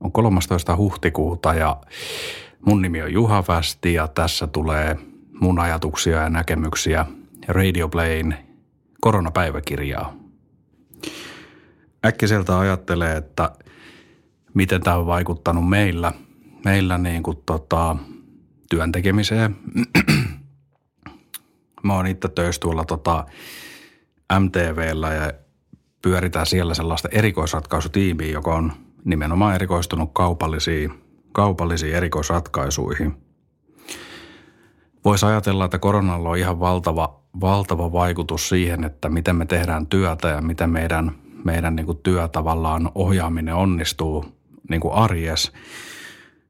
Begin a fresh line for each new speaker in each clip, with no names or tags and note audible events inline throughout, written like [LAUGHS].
On 13. huhtikuuta ja mun nimi on Juha Västi ja tässä tulee mun ajatuksia ja näkemyksiä Radio Playin koronapäiväkirjaa. Äkkiseltä ajattelee, että miten tämä on vaikuttanut meillä, meillä niin kuin tota, työn tekemiseen. [CLEARS THROAT] Mä oon itse töissä tuolla tota MTVllä ja pyöritään siellä sellaista erikoisratkaisutiimiä, joka on nimenomaan erikoistunut kaupallisiin, kaupallisiin erikoisratkaisuihin. Voisi ajatella, että koronalla on ihan valtava, valtava vaikutus siihen, että miten me tehdään työtä ja miten meidän, meidän niin kuin työ tavallaan ohjaaminen onnistuu niin kuin arjes.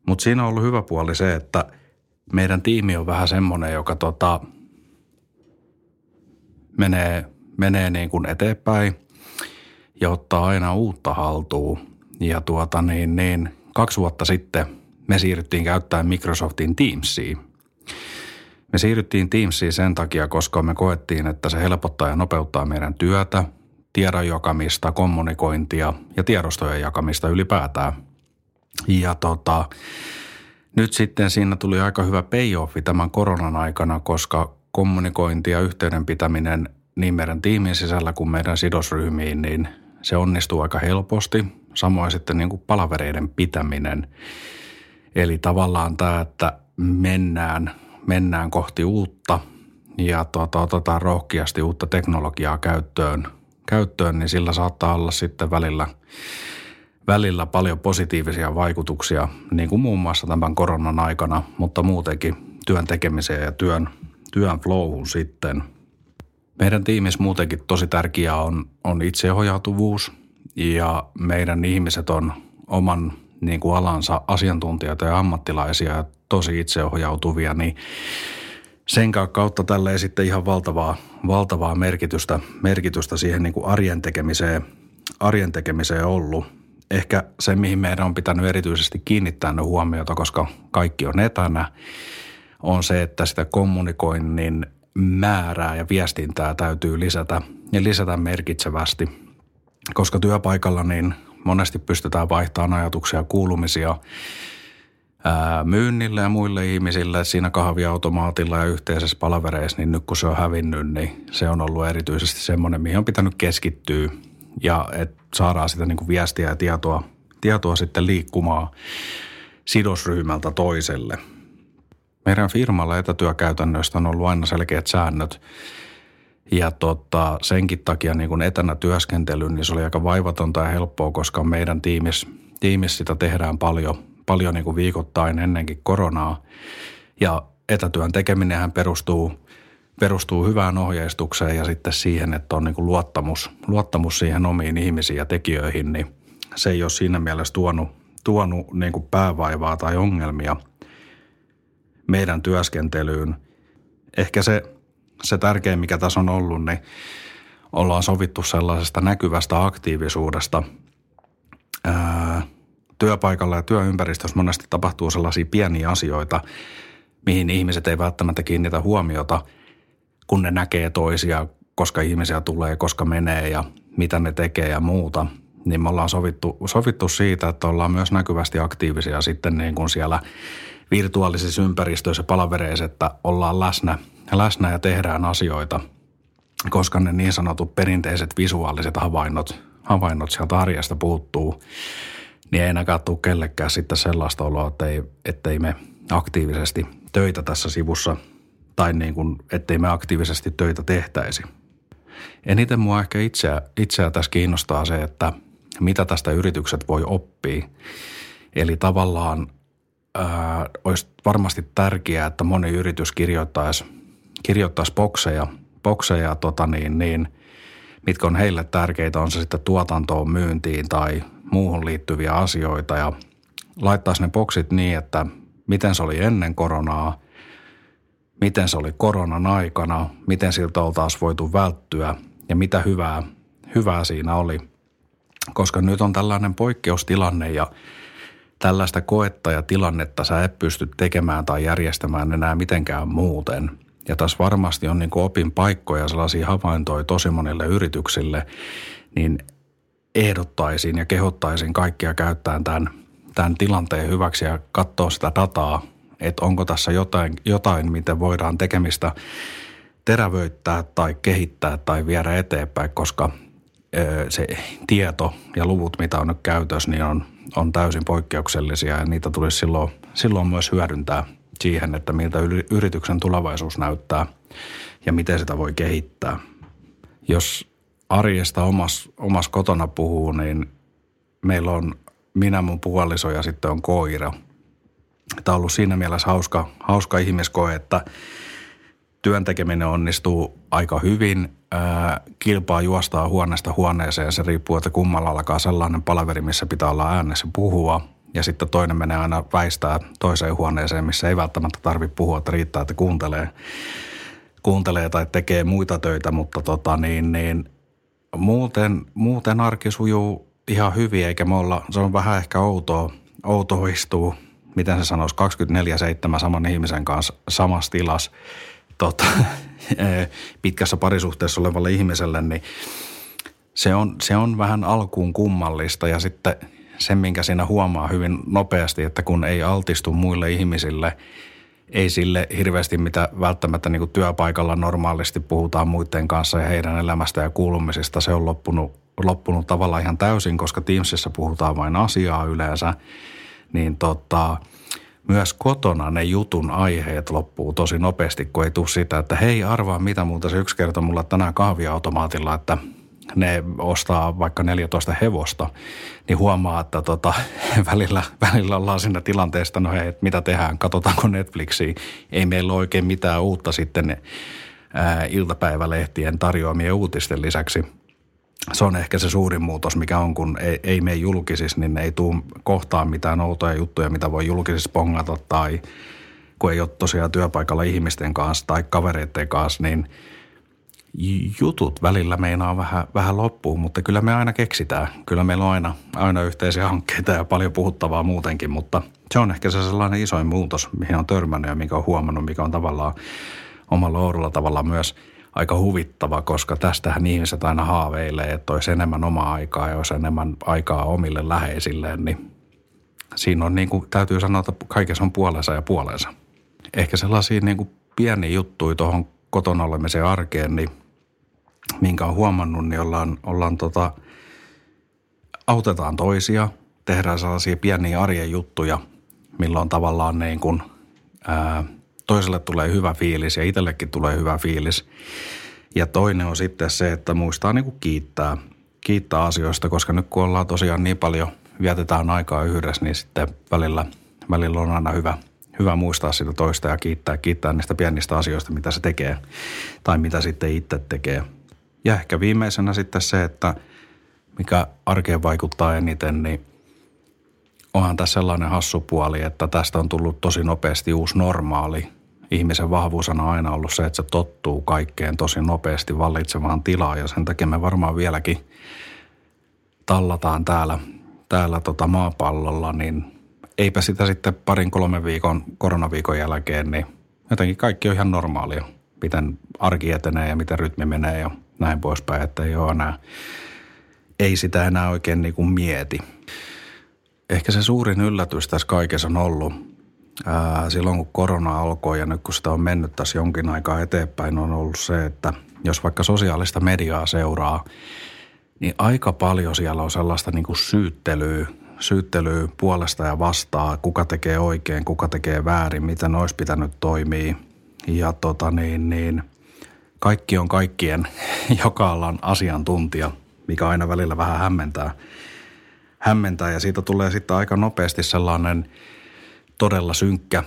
Mutta siinä on ollut hyvä puoli se, että meidän tiimi on vähän semmoinen, joka tota, menee, menee niin kuin eteenpäin ja ottaa aina uutta haltuun. Ja tuota niin, niin kaksi vuotta sitten me siirryttiin käyttämään Microsoftin Teamsia. Me siirryttiin Teamsiin sen takia, koska me koettiin, että se helpottaa ja nopeuttaa meidän työtä, tiedon jakamista, kommunikointia ja tiedostojen jakamista ylipäätään. Ja tota, nyt sitten siinä tuli aika hyvä payoffi tämän koronan aikana, koska kommunikointi ja yhteyden pitäminen niin meidän tiimin sisällä kuin meidän sidosryhmiin, niin se onnistuu aika helposti. Samoin sitten niin kuin palavereiden pitäminen. Eli tavallaan tämä, että mennään, mennään kohti uutta ja tuota, otetaan rohkeasti uutta teknologiaa käyttöön, käyttöön, niin sillä saattaa olla sitten välillä, välillä paljon positiivisia vaikutuksia, niin kuin muun muassa tämän koronan aikana, mutta muutenkin työn tekemiseen ja työn, työn flowhun sitten – meidän tiimissä muutenkin tosi tärkeää on, on itseohjautuvuus ja meidän ihmiset on oman niin kuin alansa asiantuntijoita ja ammattilaisia ja tosi itseohjautuvia, niin sen kautta tälle ei sitten ihan valtavaa, valtavaa merkitystä, merkitystä siihen niin kuin arjen tekemiseen, arjen tekemiseen ollut. Ehkä se, mihin meidän on pitänyt erityisesti kiinnittää ne huomiota, koska kaikki on etänä, on se, että sitä kommunikoinnin määrää ja viestintää täytyy lisätä ja lisätä merkitsevästi, koska työpaikalla niin monesti pystytään vaihtamaan ajatuksia kuulumisia ää, myynnille ja muille ihmisille siinä kahviautomaatilla ja yhteisessä palavereissa, niin nyt kun se on hävinnyt, niin se on ollut erityisesti semmoinen, mihin on pitänyt keskittyä ja että saadaan sitä niin kuin viestiä ja tietoa, tietoa sitten liikkumaan sidosryhmältä toiselle – meidän firmalla etätyökäytännöistä on ollut aina selkeät säännöt. Ja tota, senkin takia niin kun etänä työskentely, niin se oli aika vaivatonta ja helppoa, koska meidän tiimissä tiimis sitä tehdään paljon, paljon niin kuin viikoittain ennenkin koronaa. Ja etätyön tekeminenhän perustuu, perustuu hyvään ohjeistukseen ja sitten siihen, että on niin kuin luottamus, luottamus siihen omiin ihmisiin ja tekijöihin, niin se ei ole siinä mielessä tuonut, tuonut niin kuin päävaivaa tai ongelmia – meidän työskentelyyn. Ehkä se, se tärkein, mikä tässä on ollut, niin ollaan sovittu sellaisesta näkyvästä aktiivisuudesta. Ää, työpaikalla ja työympäristössä monesti tapahtuu sellaisia pieniä asioita, mihin ihmiset ei välttämättä kiinnitä huomiota, kun ne näkee toisia, koska ihmisiä tulee, koska menee ja mitä ne tekee ja muuta. Niin me ollaan sovittu, sovittu siitä, että ollaan myös näkyvästi aktiivisia sitten niin kuin siellä – virtuaalisissa ympäristöissä palavereissa, että ollaan läsnä, läsnä ja tehdään asioita, koska ne niin sanotut perinteiset visuaaliset havainnot, havainnot sieltä arjesta puuttuu, niin ei enää tule kellekään sitten sellaista oloa, että ei, ettei me aktiivisesti töitä tässä sivussa tai niin kuin, ettei me aktiivisesti töitä tehtäisi. Eniten mua ehkä itseä, itseä tässä kiinnostaa se, että mitä tästä yritykset voi oppia. Eli tavallaan ää, olisi varmasti tärkeää, että moni yritys kirjoittaisi, kirjoittaisi bokseja, bokseja tota niin, niin, mitkä on heille tärkeitä, on se sitten tuotantoon, myyntiin tai muuhun liittyviä asioita ja laittaisi ne boksit niin, että miten se oli ennen koronaa, miten se oli koronan aikana, miten siltä oltaisiin voitu välttyä ja mitä hyvää, hyvää siinä oli. Koska nyt on tällainen poikkeustilanne ja – tällaista koetta ja tilannetta sä et pysty tekemään tai järjestämään enää mitenkään muuten. Ja tässä varmasti on niin opin paikkoja, sellaisia havaintoja tosi monille yrityksille, niin ehdottaisin ja kehottaisin kaikkia käyttämään tämän, tämän tilanteen hyväksi ja katsoa sitä dataa, että onko tässä jotain, jotain miten voidaan tekemistä terävöittää tai kehittää tai viedä eteenpäin, koska se tieto ja luvut, mitä on nyt käytössä, niin on, on täysin poikkeuksellisia ja niitä tulisi silloin, silloin myös hyödyntää siihen, että miltä yrityksen tulevaisuus näyttää ja miten sitä voi kehittää. Jos arjesta omas, omas kotona puhuu, niin meillä on minä, mun puoliso ja sitten on koira. Tämä on ollut siinä mielessä hauska, hauska ihmiskoe, että työn tekeminen onnistuu aika hyvin. Ää, kilpaa juostaa huoneesta huoneeseen. Se riippuu, että kummalla alkaa sellainen palaveri, missä pitää olla äänessä puhua. Ja sitten toinen menee aina väistää toiseen huoneeseen, missä ei välttämättä tarvitse puhua, että riittää, että kuuntelee, kuuntelee tai tekee muita töitä. Mutta tota, niin, niin, muuten, muuten arki sujuu ihan hyvin, eikä me olla, se on vähän ehkä outoa, outoa istuu, miten se sanoisi, 24-7 saman ihmisen kanssa samassa tilassa tota, [LAUGHS] pitkässä parisuhteessa olevalle ihmiselle, niin se on, se on vähän alkuun kummallista ja sitten se, minkä siinä huomaa hyvin nopeasti, että kun ei altistu muille ihmisille, ei sille hirveästi, mitä välttämättä niin työpaikalla normaalisti puhutaan muiden kanssa ja heidän elämästä ja kuulumisista, se on loppunut, loppunut tavallaan ihan täysin, koska Teamsissa puhutaan vain asiaa yleensä, niin tota, myös kotona ne jutun aiheet loppuu tosi nopeasti, kun ei tule sitä, että hei arvaa mitä muuta se yksi kerta mulla tänään kahviautomaatilla, että ne ostaa vaikka 14 hevosta, niin huomaa, että tota, [LAUGHS] välillä, välillä ollaan siinä tilanteesta, no hei, mitä tehdään, katsotaanko Netflixiä. Ei meillä ole oikein mitään uutta sitten ää, iltapäivälehtien tarjoamien uutisten lisäksi – se on ehkä se suurin muutos, mikä on, kun ei, ei mene julkisissa, niin ei tule kohtaan mitään outoja juttuja, mitä voi julkisissa pongata tai kun ei ole tosiaan työpaikalla ihmisten kanssa tai kavereiden kanssa, niin jutut välillä meinaa vähän, vähän loppuun, mutta kyllä me aina keksitään. Kyllä meillä on aina, aina yhteisiä hankkeita ja paljon puhuttavaa muutenkin, mutta se on ehkä se sellainen isoin muutos, mihin on törmännyt ja mikä on huomannut, mikä on tavallaan omalla oudolla tavalla myös – aika huvittava, koska tästähän ihmiset aina haaveilee, että olisi enemmän omaa aikaa ja olisi enemmän aikaa omille läheisilleen, niin siinä on niin kuin, täytyy sanoa, että kaikessa on puolensa ja puolensa. Ehkä sellaisia niin kuin pieniä juttuja tuohon kotona olemiseen arkeen, niin minkä on huomannut, niin ollaan, ollaan tota, autetaan toisia, tehdään sellaisia pieniä arjen juttuja, milloin tavallaan niin kuin, ää, toiselle tulee hyvä fiilis ja itsellekin tulee hyvä fiilis. Ja toinen on sitten se, että muistaa niin kuin kiittää, kiittää asioista, koska nyt kun ollaan tosiaan niin paljon, vietetään aikaa yhdessä, niin sitten välillä, välillä on aina hyvä, hyvä muistaa sitä toista ja kiittää, kiittää niistä pienistä asioista, mitä se tekee tai mitä sitten itse tekee. Ja ehkä viimeisenä sitten se, että mikä arkeen vaikuttaa eniten, niin onhan tässä sellainen hassu puoli, että tästä on tullut tosi nopeasti uusi normaali – ihmisen vahvuus on aina ollut se, että se tottuu kaikkeen tosi nopeasti vallitsevaan tilaan ja sen takia me varmaan vieläkin tallataan täällä, täällä tota maapallolla, niin eipä sitä sitten parin kolmen viikon koronaviikon jälkeen, niin jotenkin kaikki on ihan normaalia, miten arki etenee ja miten rytmi menee ja näin poispäin, että ei ole enää, ei sitä enää oikein niin kuin mieti. Ehkä se suurin yllätys tässä kaikessa on ollut – ää, silloin kun korona alkoi ja nyt kun sitä on mennyt tässä jonkin aikaa eteenpäin, on ollut se, että jos vaikka sosiaalista mediaa seuraa, niin aika paljon siellä on sellaista niin kuin syyttelyä, syyttelyä puolesta ja vastaa, kuka tekee oikein, kuka tekee väärin, miten olisi pitänyt toimia. Ja tota niin, niin kaikki on kaikkien [LAUGHS] joka alan asiantuntija, mikä aina välillä vähän hämmentää. hämmentää ja siitä tulee sitten aika nopeasti sellainen – todella synkkä,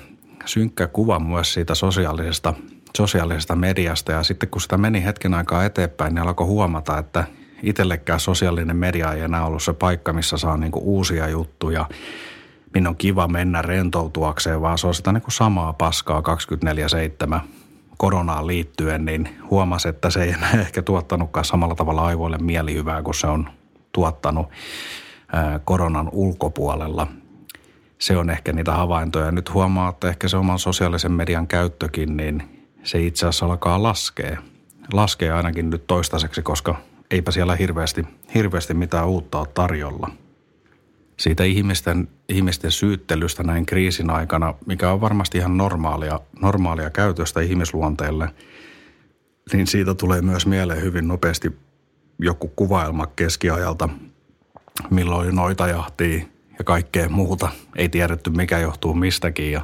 synkkä kuva myös siitä sosiaalisesta, sosiaalisesta mediasta. Ja sitten kun sitä meni hetken aikaa eteenpäin, niin alkoi huomata, että itsellekään sosiaalinen media ei enää ollut se paikka, missä saa niinku uusia juttuja, minun on kiva mennä rentoutuakseen, vaan se on sitä niinku samaa paskaa 24-7 koronaan liittyen, niin huomasi, että se ei enää [LAUGHS] ehkä tuottanutkaan samalla tavalla aivoille mielihyvää kuin se on tuottanut koronan ulkopuolella se on ehkä niitä havaintoja. Nyt huomaa, että ehkä se oman sosiaalisen median käyttökin, niin se itse asiassa alkaa laskea. Laskee ainakin nyt toistaiseksi, koska eipä siellä hirveästi, hirveästi mitään uutta ole tarjolla. siitä ihmisten, ihmisten syyttelystä näin kriisin aikana, mikä on varmasti ihan normaalia, normaalia käytöstä ihmisluonteelle, niin siitä tulee myös mieleen hyvin nopeasti joku kuvailma keskiajalta, milloin noita jahtii ja kaikkea muuta. Ei tiedetty, mikä johtuu mistäkin ja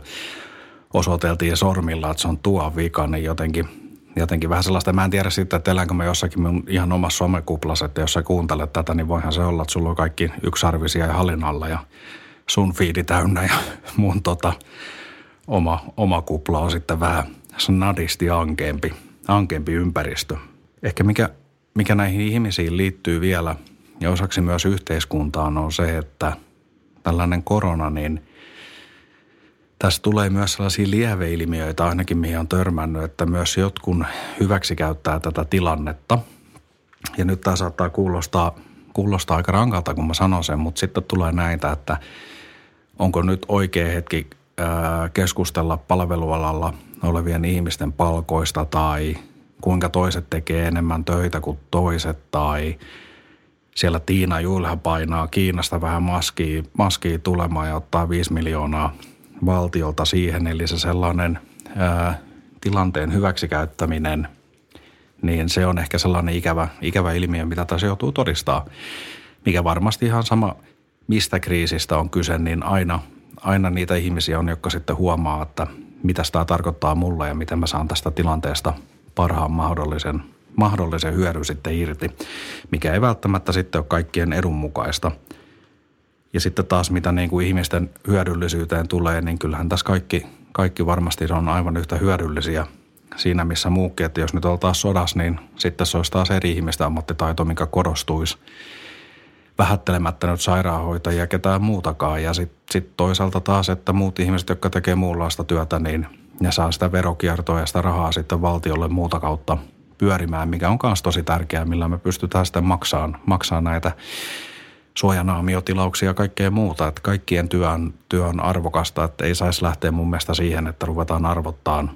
osoiteltiin sormilla, että se on tuo vika, niin jotenkin, jotenkin vähän sellaista. Mä en tiedä sitten, että eläänkö mä jossakin mun ihan omassa somekuplassa, että jos sä kuuntelet tätä, niin voihan se olla, että sulla on kaikki yksarvisia ja hallinnalla ja sun fiidi täynnä ja [LAUGHS] mun tota, oma, oma kupla on sitten vähän snadisti ankeempi, ankeempi ympäristö. Ehkä mikä, mikä näihin ihmisiin liittyy vielä ja osaksi myös yhteiskuntaan on se, että tällainen korona, niin tässä tulee myös sellaisia lieveilmiöitä ainakin, mihin on törmännyt, että myös jotkun hyväksi käyttää tätä tilannetta. Ja nyt tämä saattaa kuulostaa, kuulostaa aika rankalta, kun mä sanon sen, mutta sitten tulee näitä, että onko nyt oikea hetki keskustella palvelualalla olevien ihmisten palkoista tai kuinka toiset tekee enemmän töitä kuin toiset tai siellä Tiina Julha painaa Kiinasta vähän maskia, maskia tulemaan ja ottaa 5 miljoonaa valtiolta siihen. Eli se sellainen ää, tilanteen hyväksikäyttäminen, niin se on ehkä sellainen ikävä, ikävä ilmiö, mitä tässä joutuu todistaa. Mikä varmasti ihan sama, mistä kriisistä on kyse, niin aina, aina niitä ihmisiä on, jotka sitten huomaa, että mitä tämä tarkoittaa mulle ja miten mä saan tästä tilanteesta parhaan mahdollisen, mahdollisen hyödyn sitten irti, mikä ei välttämättä sitten ole kaikkien edun mukaista – ja sitten taas mitä niin kuin ihmisten hyödyllisyyteen tulee, niin kyllähän tässä kaikki, kaikki varmasti on aivan yhtä hyödyllisiä siinä missä muukin. Että jos nyt oltaisiin sodassa, niin sitten se olisi taas eri ihmisten ammattitaito, mikä korostuisi vähättelemättä nyt sairaanhoitajia ketään muutakaan. Ja sitten sit toisaalta taas, että muut ihmiset, jotka tekee muunlaista työtä, niin ne saa sitä verokiertoa ja sitä rahaa sitten valtiolle muuta kautta pyörimään, mikä on myös tosi tärkeää, millä me pystytään sitten maksamaan, maksamaan näitä suojanaamiotilauksia ja kaikkea muuta. Että kaikkien työ on, työ on arvokasta, että ei saisi lähteä mun mielestä siihen, että ruvetaan arvottaa,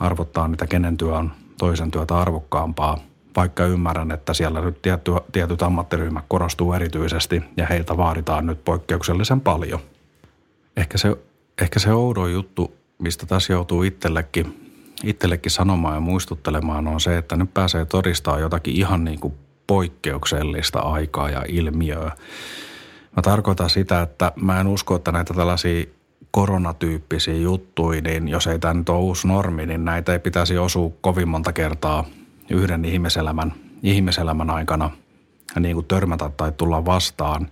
arvottaa niitä, kenen työ on toisen työtä arvokkaampaa. Vaikka ymmärrän, että siellä nyt tietty, tietyt ammattiryhmät korostuu erityisesti ja heiltä vaaditaan nyt poikkeuksellisen paljon. Ehkä se, ehkä se oudo juttu, mistä tässä joutuu itsellekin, itsellekin sanomaan ja muistuttelemaan, on se, että nyt pääsee todistamaan jotakin ihan niin kuin poikkeuksellista aikaa ja ilmiöä. Mä tarkoitan sitä, että mä en usko, että näitä tällaisia koronatyyppisiä juttuja, niin jos ei tämä nyt ole uusi normi, niin näitä ei pitäisi osua kovin monta kertaa yhden ihmiselämän, ihmiselämän aikana niin kuin törmätä tai tulla vastaan.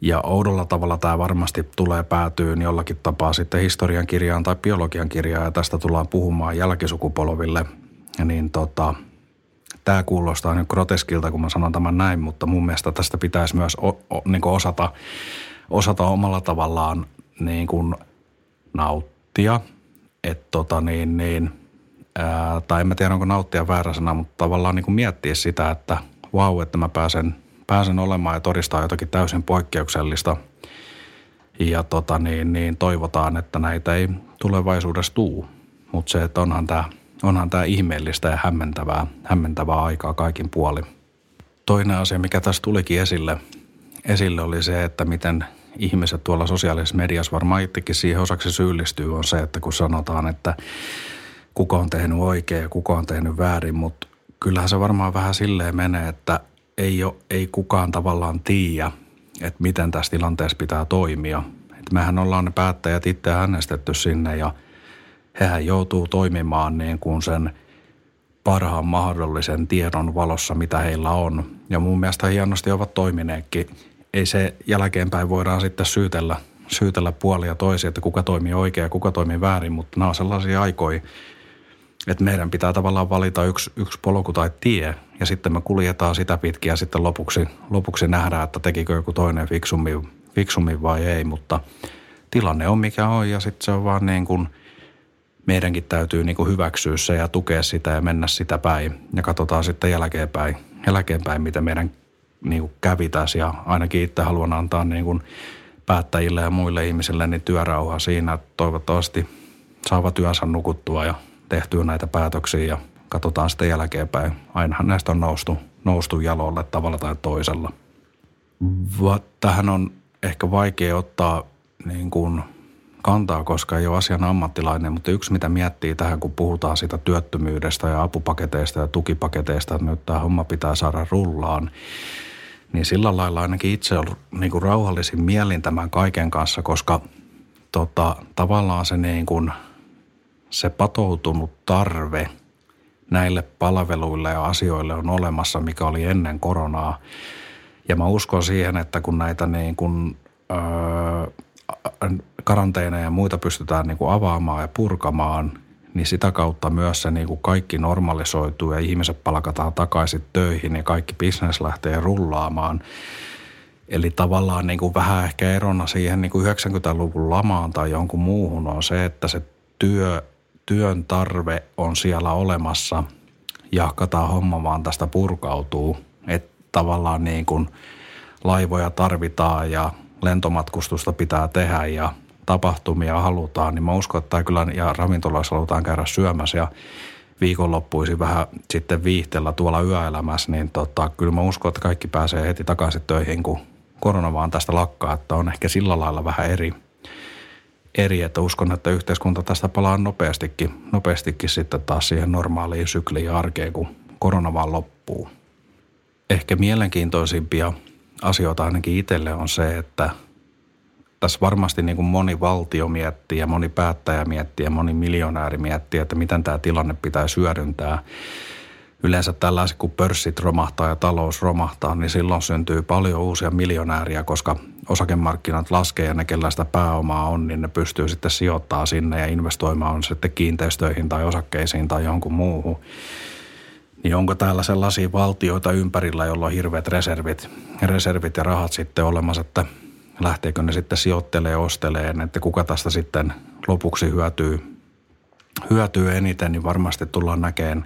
Ja oudolla tavalla tämä varmasti tulee päätyyn jollakin tapaa sitten historian kirjaan tai biologian kirjaan ja tästä tullaan puhumaan jälkisukupolville. Niin tota, tämä kuulostaa nyt groteskilta, kun mä sanon tämän näin, mutta mun mielestä tästä pitäisi myös o, o, niin kuin osata, osata omalla tavallaan niin kuin nauttia. että tota niin, niin, ää, tai en mä tiedä, onko nauttia väärä sana, mutta tavallaan niin kuin miettiä sitä, että vau, wow, että mä pääsen, pääsen olemaan ja todistaa jotakin täysin poikkeuksellista. Ja tota niin, niin toivotaan, että näitä ei tulevaisuudessa tuu. Mutta se, että onhan tämä – onhan tämä ihmeellistä ja hämmentävää, hämmentävää aikaa kaikin puolin. Toinen asia, mikä tässä tulikin esille, esille oli se, että miten ihmiset tuolla sosiaalisessa mediassa varmaan itsekin siihen osaksi syyllistyy, on se, että kun sanotaan, että kuka on tehnyt oikein ja kuka on tehnyt väärin, mutta kyllähän se varmaan vähän silleen menee, että ei, ole, ei kukaan tavallaan tiedä, että miten tässä tilanteessa pitää toimia. Et mehän ollaan ne päättäjät itse äänestetty sinne ja – hehän joutuu toimimaan niin kuin sen parhaan mahdollisen tiedon valossa, mitä heillä on. Ja mun mielestä hienosti ovat toimineetkin. Ei se jälkeenpäin voidaan sitten syytellä, syytellä puolia toisia, että kuka toimii oikein ja kuka toimii väärin, mutta nämä on sellaisia aikoja, että meidän pitää tavallaan valita yksi, yksi polku tai tie ja sitten me kuljetaan sitä pitkin ja sitten lopuksi, lopuksi nähdään, että tekikö joku toinen fiksummin, fiksummin vai ei, mutta tilanne on mikä on ja sitten se on vaan niin kuin – meidänkin täytyy niin kuin hyväksyä se ja tukea sitä ja mennä sitä päin. Ja katsotaan sitten jälkeenpäin, jälkeenpäin miten meidän niin kuin kävi tässä. Ja ainakin itse haluan antaa niin kuin päättäjille ja muille ihmisille niin työrauhaa siinä, toivottavasti saavat työnsä nukuttua ja tehtyä näitä päätöksiä ja katsotaan sitten jälkeenpäin. Ainahan näistä on noustu, noustu jalolle tavalla tai toisella. Va, tähän on ehkä vaikea ottaa niin kuin kantaa, koska ei ole asian ammattilainen, mutta yksi mitä miettii tähän, kun puhutaan siitä työttömyydestä ja apupaketeista ja tukipaketeista, että nyt tämä homma pitää saada rullaan, niin sillä lailla ainakin itse on niin kuin rauhallisin mielin tämän kaiken kanssa, koska tota, tavallaan se, niin kuin, se patoutunut tarve näille palveluille ja asioille on olemassa, mikä oli ennen koronaa. Ja mä uskon siihen, että kun näitä niin kuin, öö, karanteeneja ja muita pystytään niin kuin avaamaan ja purkamaan, niin sitä kautta myös se niin kuin kaikki normalisoituu ja ihmiset palkataan takaisin töihin ja kaikki bisnes lähtee rullaamaan. Eli tavallaan niin kuin vähän ehkä erona siihen niin kuin 90-luvun lamaan tai jonkun muuhun on se, että se työ, työn tarve on siellä olemassa ja kataa homma vaan tästä purkautuu. Että tavallaan niin kuin laivoja tarvitaan ja lentomatkustusta pitää tehdä ja tapahtumia halutaan, niin mä uskon, että kyllä ja ravintoloissa halutaan käydä syömässä ja viikonloppuisin vähän sitten viihteellä tuolla yöelämässä, niin tota, kyllä mä uskon, että kaikki pääsee heti takaisin töihin, kun korona vaan tästä lakkaa, että on ehkä sillä lailla vähän eri, eri että uskon, että yhteiskunta tästä palaa nopeastikin, nopeastikin sitten taas siihen normaaliin sykliin ja arkeen, kun korona vaan loppuu. Ehkä mielenkiintoisimpia asioita ainakin itselle on se, että tässä varmasti niin kuin moni valtio miettii ja moni päättäjä miettii ja moni miljonääri miettii, että miten tämä tilanne pitää hyödyntää. Yleensä tällaiset, kun pörssit romahtaa ja talous romahtaa, niin silloin syntyy paljon uusia miljonääriä, koska osakemarkkinat laskee ja ne, kellä sitä pääomaa on, niin ne pystyy sitten sijoittamaan sinne ja investoimaan on sitten kiinteistöihin tai osakkeisiin tai jonkun muuhun. Niin onko täällä sellaisia valtioita ympärillä, joilla on hirveät reservit, reservit ja rahat sitten olemassa, että lähteekö ne sitten sijoittelee osteleen, että kuka tästä sitten lopuksi hyötyy, hyötyy eniten, niin varmasti tullaan näkemään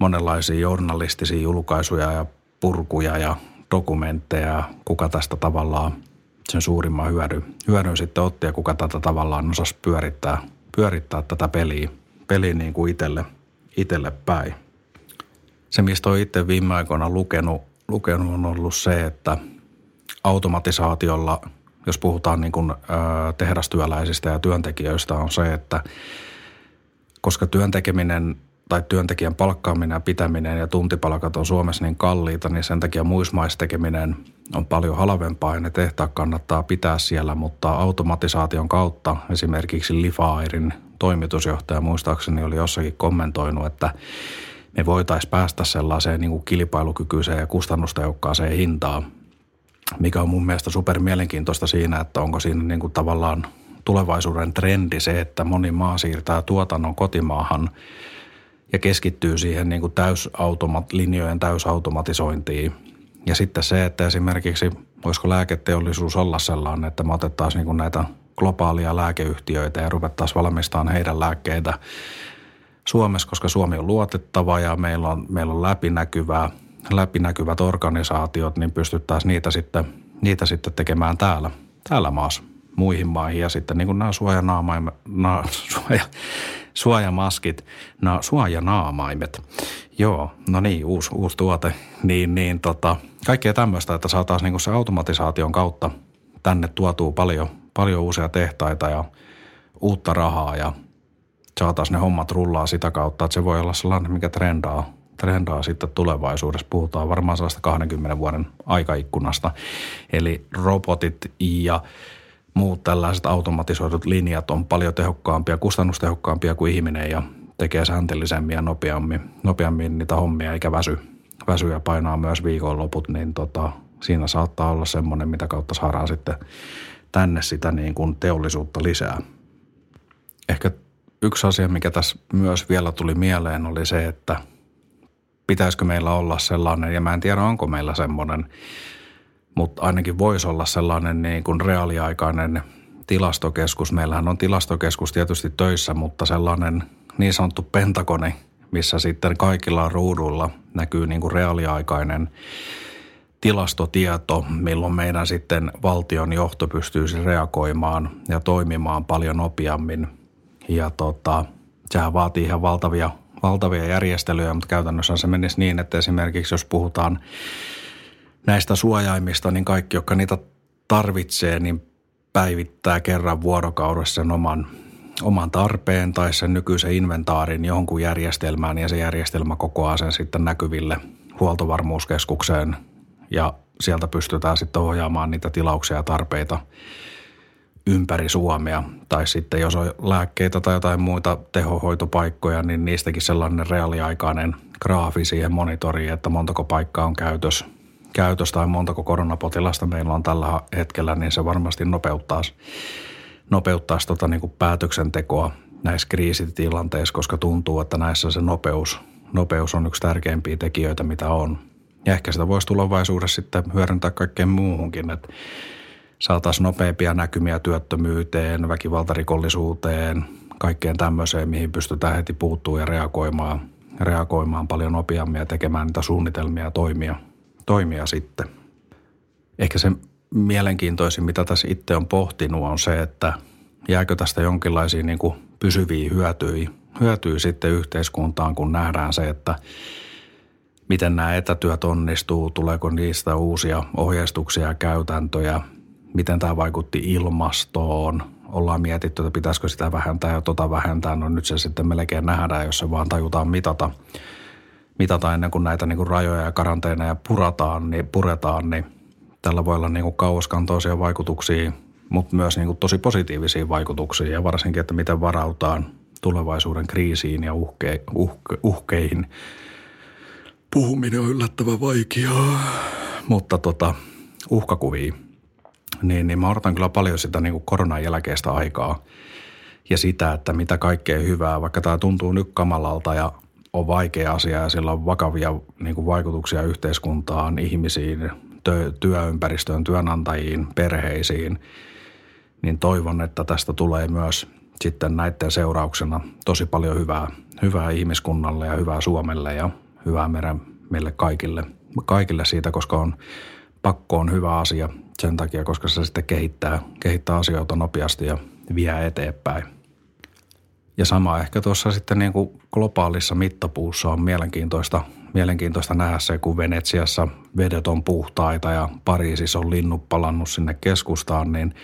monenlaisia journalistisia julkaisuja ja purkuja ja dokumentteja, kuka tästä tavallaan sen suurimman hyödyn, hyödyn sitten otti ja kuka tätä tavallaan osasi pyörittää, pyörittää tätä peliä, peliä niin kuin itselle, itselle päin. Se, mistä olen itse viime aikoina lukenut, lukenut on ollut se, että automatisaatiolla, jos puhutaan niin kuin, tehdastyöläisistä ja työntekijöistä, on se, että koska työntekeminen tai työntekijän palkkaaminen ja pitäminen ja tuntipalkat on Suomessa niin kalliita, niin sen takia muismaistekeminen on paljon halvempaa ja ne tehtaat kannattaa pitää siellä, mutta automatisaation kautta esimerkiksi Lifairin toimitusjohtaja muistaakseni oli jossakin kommentoinut, että me voitaisiin päästä sellaiseen niin kuin kilpailukykyiseen ja kustannustehokkaaseen hintaan, mikä on mun mielestä super mielenkiintoista siinä, että onko siinä niin kuin tavallaan tulevaisuuden trendi se, että moni maa siirtää tuotannon kotimaahan ja keskittyy siihen niin kuin täysautomat, linjojen täysautomatisointiin. Ja sitten se, että esimerkiksi voisiko lääketeollisuus olla sellainen, että me otettaisiin niin kuin näitä globaalia lääkeyhtiöitä ja ruvettaisiin valmistamaan heidän lääkkeitä Suomessa, koska Suomi on luotettava ja meillä on, meillä on läpinäkyvää, läpinäkyvät organisaatiot, niin pystyttäisiin niitä sitten, niitä sitten tekemään täällä, täällä maassa muihin maihin. Ja sitten niin kuin nämä suojanaamaimet, na, [LAUGHS] suoja, suojamaskit, na, suojanaamaimet. Joo, no niin, uusi, uusi tuote. Niin, niin tota, kaikkea tämmöistä, että saataisiin niin se automatisaation kautta tänne tuotuu paljon, paljon uusia tehtaita ja uutta rahaa ja saataisiin ne hommat rullaa sitä kautta, että se voi olla sellainen, mikä trendaa, trendaa sitten tulevaisuudessa. Puhutaan varmaan sellaista 20 vuoden aikaikkunasta. Eli robotit ja muut tällaiset automatisoidut linjat on paljon tehokkaampia, kustannustehokkaampia kuin ihminen ja tekee sääntellisemmin ja nopeammin, nopeammin niitä hommia eikä väsy, väsy ja painaa myös viikonloput, niin tota, siinä saattaa olla semmoinen, mitä kautta saadaan sitten tänne sitä niin kuin teollisuutta lisää. Ehkä yksi asia, mikä tässä myös vielä tuli mieleen, oli se, että pitäisikö meillä olla sellainen, ja mä en tiedä onko meillä semmoinen, mutta ainakin voisi olla sellainen niin kuin reaaliaikainen tilastokeskus. Meillähän on tilastokeskus tietysti töissä, mutta sellainen niin sanottu pentakoni, missä sitten kaikilla ruudulla näkyy niin kuin reaaliaikainen tilastotieto, milloin meidän sitten valtion johto pystyisi reagoimaan ja toimimaan paljon nopeammin – ja tota, sehän vaatii ihan valtavia, valtavia järjestelyjä, mutta käytännössä se menisi niin, että esimerkiksi jos puhutaan näistä suojaimista, niin kaikki, jotka niitä tarvitsee, niin päivittää kerran vuorokaudessa sen oman, oman tarpeen tai sen nykyisen inventaarin jonkun järjestelmään ja se järjestelmä kokoaa sen sitten näkyville huoltovarmuuskeskukseen ja sieltä pystytään sitten ohjaamaan niitä tilauksia ja tarpeita ympäri Suomea. Tai sitten jos on lääkkeitä tai jotain muita tehohoitopaikkoja, niin niistäkin sellainen reaaliaikainen graafi siihen monitoriin, että montako paikkaa on käytös, käytös tai montako koronapotilasta meillä on tällä hetkellä, niin se varmasti nopeuttaisi, nopeuttaisi tota niin kuin päätöksentekoa näissä kriisitilanteissa, koska tuntuu, että näissä se nopeus, nopeus on yksi tärkeimpiä tekijöitä, mitä on. Ja ehkä sitä voisi tulevaisuudessa sitten hyödyntää kaikkeen muuhunkin, että saataisiin nopeampia näkymiä työttömyyteen, väkivaltarikollisuuteen, kaikkeen tämmöiseen, mihin pystytään heti puuttuu ja reagoimaan, reagoimaan paljon nopeammin ja tekemään niitä suunnitelmia ja toimia, toimia sitten. Ehkä se mielenkiintoisin, mitä tässä itse on pohtinut, on se, että jääkö tästä jonkinlaisia niin kuin pysyviä hyötyjä, hyötyjä sitten yhteiskuntaan, kun nähdään se, että miten nämä etätyöt onnistuu, tuleeko niistä uusia ohjeistuksia ja käytäntöjä – miten tämä vaikutti ilmastoon. Ollaan mietitty, että pitäisikö sitä vähentää ja tota vähentää. No nyt se sitten melkein nähdään, jos se vaan tajutaan mitata, mitata ennen kuin näitä niin kuin rajoja ja karanteeneja purataan, niin, puretaan, niin tällä voi olla niin kuin kauaskantoisia vaikutuksia, mutta myös niin kuin tosi positiivisia vaikutuksia ja varsinkin, että miten varautaan tulevaisuuden kriisiin ja uhke, uhke, uhkeihin. Puhuminen on yllättävän vaikeaa, mutta tota, uhkakuvia niin, niin mä odotan kyllä paljon sitä niin kuin koronan jälkeistä aikaa ja sitä, että mitä kaikkea hyvää, vaikka tämä tuntuu nyt kamalalta ja on vaikea asia ja sillä on vakavia niin kuin vaikutuksia yhteiskuntaan, ihmisiin, työ, työympäristöön, työnantajiin, perheisiin, niin toivon, että tästä tulee myös sitten näiden seurauksena tosi paljon hyvää, hyvää ihmiskunnalle ja hyvää Suomelle ja hyvää meidän, meille kaikille, kaikille siitä, koska on pakko on hyvä asia sen takia, koska se sitten kehittää, kehittää asioita nopeasti ja vie eteenpäin. Ja sama ehkä tuossa sitten niin kuin globaalissa mittapuussa on mielenkiintoista, mielenkiintoista nähdä se, kun Venetsiassa vedet on puhtaita ja Pariisissa on linnut palannut sinne keskustaan, niin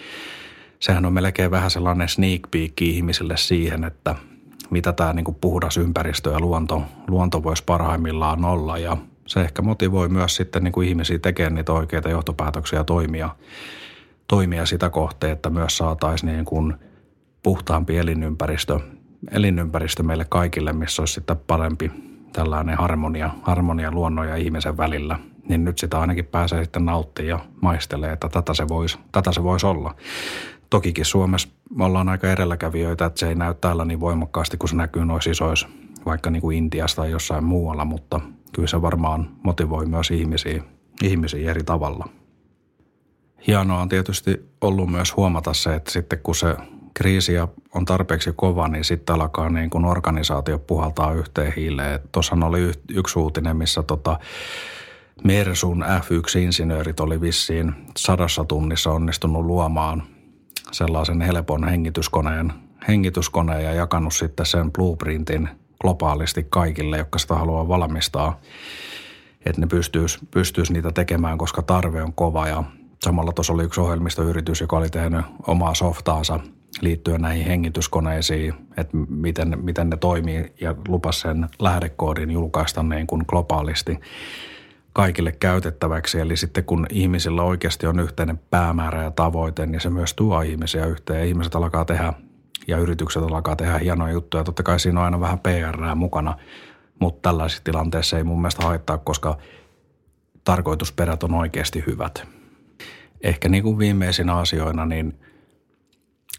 sehän on melkein vähän sellainen sneak peek ihmisille siihen, että mitä tämä niin kuin puhdas ympäristö ja luonto, luonto voisi parhaimmillaan olla ja se ehkä motivoi myös sitten niin kuin ihmisiä tekemään niitä oikeita johtopäätöksiä toimia, toimia sitä kohteen, että myös saataisiin niin kuin puhtaampi elinympäristö, elinympäristö meille kaikille, missä olisi sitten parempi tällainen harmonia, harmonia luonnon ja ihmisen välillä. Niin nyt sitä ainakin pääsee sitten nauttimaan ja maistelee, että tätä se voisi, tätä se voisi olla. Tokikin Suomessa me ollaan aika edelläkävijöitä, että se ei näy täällä niin voimakkaasti, kun se näkyy noissa isoissa, vaikka niin kuin Intiasta tai jossain muualla, mutta kyllä se varmaan motivoi myös ihmisiä, ihmisiä eri tavalla. Hienoa on tietysti ollut myös huomata se, että sitten kun se kriisi on tarpeeksi kova, niin sitten alkaa niin kuin organisaatio puhaltaa yhteen hiileen. Tuossa oli yksi uutinen, missä tota Mersun F1-insinöörit oli vissiin sadassa tunnissa onnistunut luomaan sellaisen helpon hengityskoneen, hengityskoneen ja jakanut sitten sen blueprintin globaalisti kaikille, jotka sitä haluaa valmistaa. Että ne pystyisi, pystyisi niitä tekemään, koska tarve on kova ja samalla tuossa oli yksi ohjelmistoyritys, joka oli tehnyt omaa softaansa liittyen näihin hengityskoneisiin, että miten, miten ne toimii ja lupas sen lähdekoodin julkaista niin kuin globaalisti kaikille käytettäväksi. Eli sitten kun ihmisillä oikeasti on yhteinen päämäärä ja tavoite, niin se myös tuo ihmisiä yhteen ihmiset alkaa tehdä ja yritykset alkaa tehdä hienoja juttuja. Totta kai siinä on aina vähän PR mukana, mutta tällaisissa tilanteissa ei mun mielestä haittaa, koska tarkoitusperät on oikeasti hyvät. Ehkä niin kuin viimeisinä asioina, niin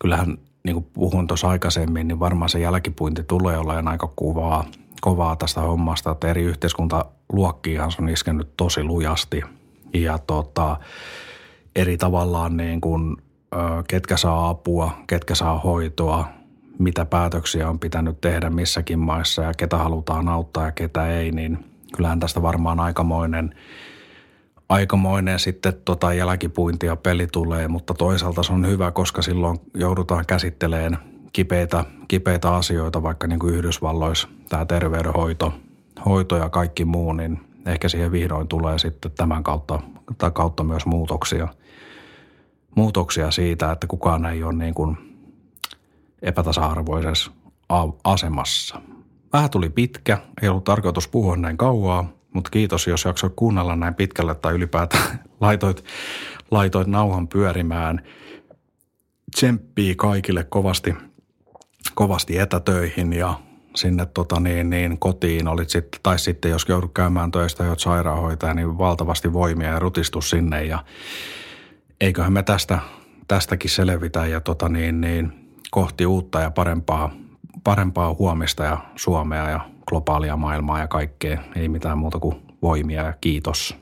kyllähän niin kuin puhun tuossa aikaisemmin, niin varmaan se jälkipuinti tulee olemaan aika kovaa, kovaa tästä hommasta, että eri yhteiskuntaluokkiinhan se on iskenyt tosi lujasti ja tota, eri tavallaan niin kuin ketkä saa apua, ketkä saa hoitoa, mitä päätöksiä on pitänyt tehdä missäkin maissa ja ketä halutaan auttaa ja ketä ei, niin kyllähän tästä varmaan aikamoinen, aikamoinen sitten tota jälkipuinti ja peli tulee, mutta toisaalta se on hyvä, koska silloin joudutaan käsittelemään kipeitä, kipeitä asioita, vaikka niin kuin Yhdysvalloissa tämä terveydenhoito hoito ja kaikki muu, niin ehkä siihen vihdoin tulee sitten tämän kautta, tai kautta myös muutoksia – muutoksia siitä, että kukaan ei ole niin kuin epätasa-arvoisessa asemassa. Vähän tuli pitkä, ei ollut tarkoitus puhua näin kauaa, mutta kiitos, jos jaksoit kuunnella näin pitkälle tai ylipäätään [LAUGHS] laitoit, laitoit nauhan pyörimään. Tsemppii kaikille kovasti, kovasti etätöihin ja sinne tota niin, niin kotiin olit sitten, tai sitten jos joudut käymään töistä, olet sairaanhoitaja, niin valtavasti voimia ja rutistus sinne ja eiköhän me tästä, tästäkin selvitä ja tota niin, niin, kohti uutta ja parempaa, parempaa huomista ja Suomea ja globaalia maailmaa ja kaikkea. Ei mitään muuta kuin voimia ja kiitos.